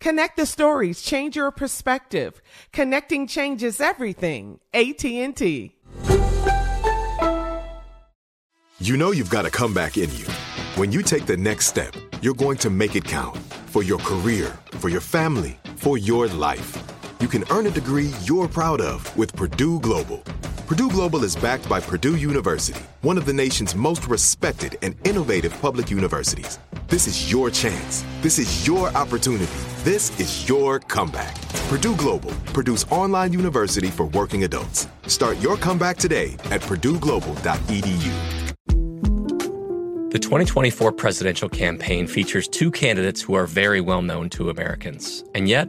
Connect the stories, change your perspective. Connecting changes everything. AT&T. You know you've got a comeback in you. When you take the next step, you're going to make it count for your career, for your family, for your life. You can earn a degree you're proud of with Purdue Global. Purdue Global is backed by Purdue University, one of the nation's most respected and innovative public universities. This is your chance. This is your opportunity. This is your comeback. Purdue Global, Purdue's online university for working adults. Start your comeback today at purdueglobal.edu. The 2024 presidential campaign features two candidates who are very well known to Americans. And yet,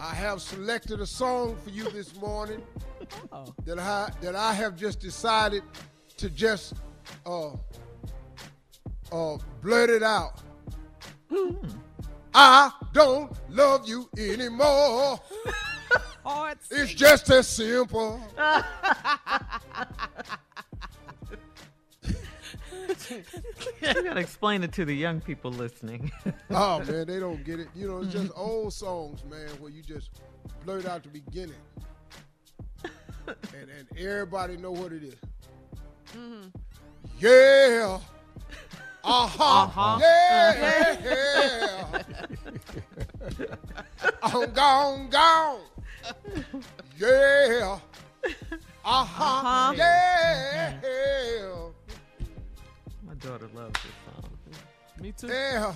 I have selected a song for you this morning that I that I have just decided to just uh uh blurt it out. I don't love you anymore. it's just as simple. you gotta explain it to the young people listening. oh man, they don't get it. You know, it's just old songs, man, where you just blurt out the beginning, and and everybody know what it is. Yeah. Uh-huh. Uh-huh. Yeah. I'm gone, gone. Yeah. Uh-huh. Uh-huh. Yeah. My daughter loves this song. Me too. Yeah.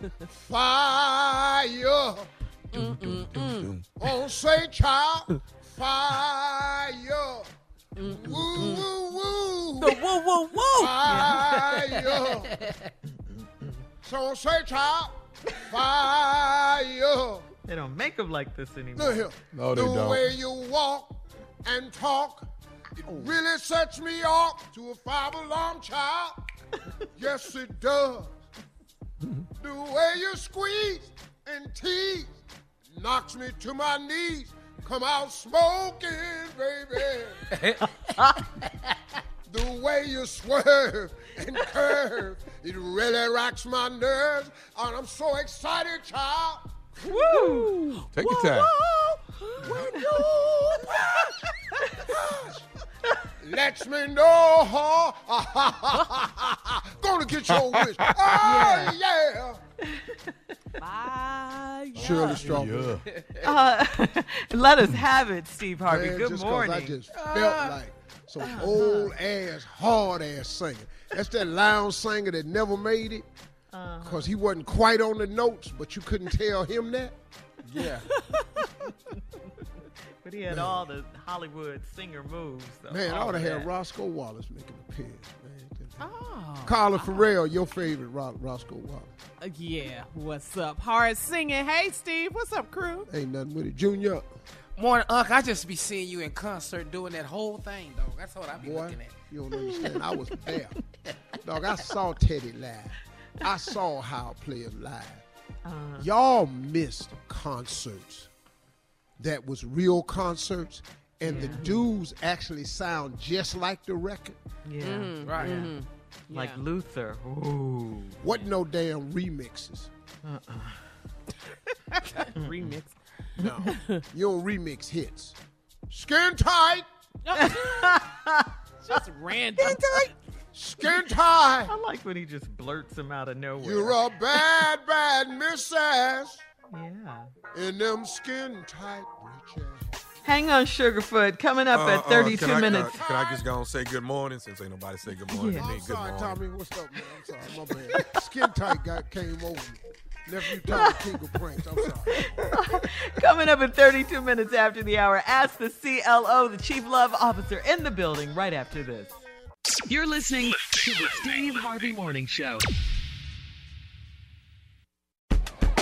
Fire. On oh, say child. Fire. Woo, woo, woo. The woo woo woo. Fire. So say child. Fire. They don't make them like this anymore. Look here. No, they the don't. The way you walk and talk, it oh. really sets me off to a five alarm child. Yes, it does. the way you squeeze and tease knocks me to my knees. Come out smoking, baby. the way you swerve and curve, it really rocks my nerves. And I'm so excited, child. Woo. Take your time. When lets me know, huh? Gonna get your wish. Oh, yeah. Fire. Shirley Strawberry. Uh, let us have it, Steve Harvey. Man, Good just 'cause morning. I just felt uh, like Some uh, old ass, hard ass singer. That's that lounge singer that never made it. Uh-huh. Because he wasn't quite on the notes, but you couldn't tell him that. Yeah. But he had all the Hollywood singer moves. Though, Man, I all ought to have that. Roscoe Wallace making an appearance, man. Oh. Carla Ferrell, your favorite Ro- Roscoe Wallace. Uh, yeah, what's up? Hard singing. Hey, Steve, what's up, crew? Ain't nothing with it. Junior, Morning, Unc. I just be seeing you in concert doing that whole thing, dog. That's what I be boy, looking at. you don't understand. I was there. Dog, I saw Teddy live. I saw Ohio Players live. Y'all missed concerts that was real concerts, and the dudes actually sound just like the record. Yeah. Mm-hmm. Right. Like Yeah. Luther. Ooh. Wasn't no damn remixes. Remix. No, you don't remix hits. Skin tight, Just random. skin tight. I like when he just blurts them out of nowhere. You're a bad, bad missus yeah. in them skin tight breeches. Hang on, Sugarfoot. Coming up Uh, at uh, 32 can I- minutes. Uh, can I just go and say good morning since ain't nobody say good morning Yeah. to me? I'm Good sorry, morning. Tommy. What's up, man? I'm sorry. My bad. Skin tight guy came over me. Nephew Tommy King of Pranks. I'm sorry. Coming up at 32 minutes after the hour. Ask the CLO, the Chief Love Officer, in the building right after this. You're listening to the Steve Harvey Morning Show.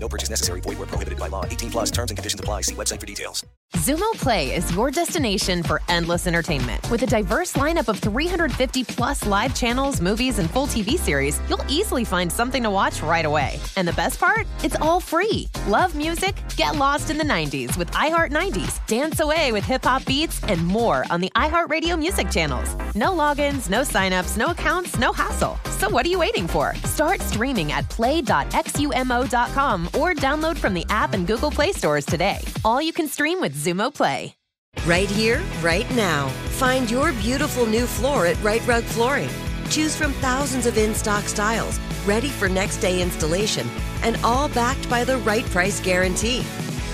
No purchase necessary. Void where prohibited by law. 18 plus terms and conditions apply. See website for details. Xumo Play is your destination for endless entertainment. With a diverse lineup of 350 plus live channels, movies, and full TV series, you'll easily find something to watch right away. And the best part? It's all free. Love music? Get lost in the 90s with iHeart 90s, dance away with hip hop beats, and more on the iHeartRadio music channels. No logins, no signups, no accounts, no hassle. So what are you waiting for? Start streaming at play.xumo.com or download from the app and Google Play stores today. All you can stream with Xumo Play. Right here, right now. Find your beautiful new floor at Rite Rug Flooring. Choose from thousands of in stock styles, ready for next day installation, and all backed by the right price guarantee.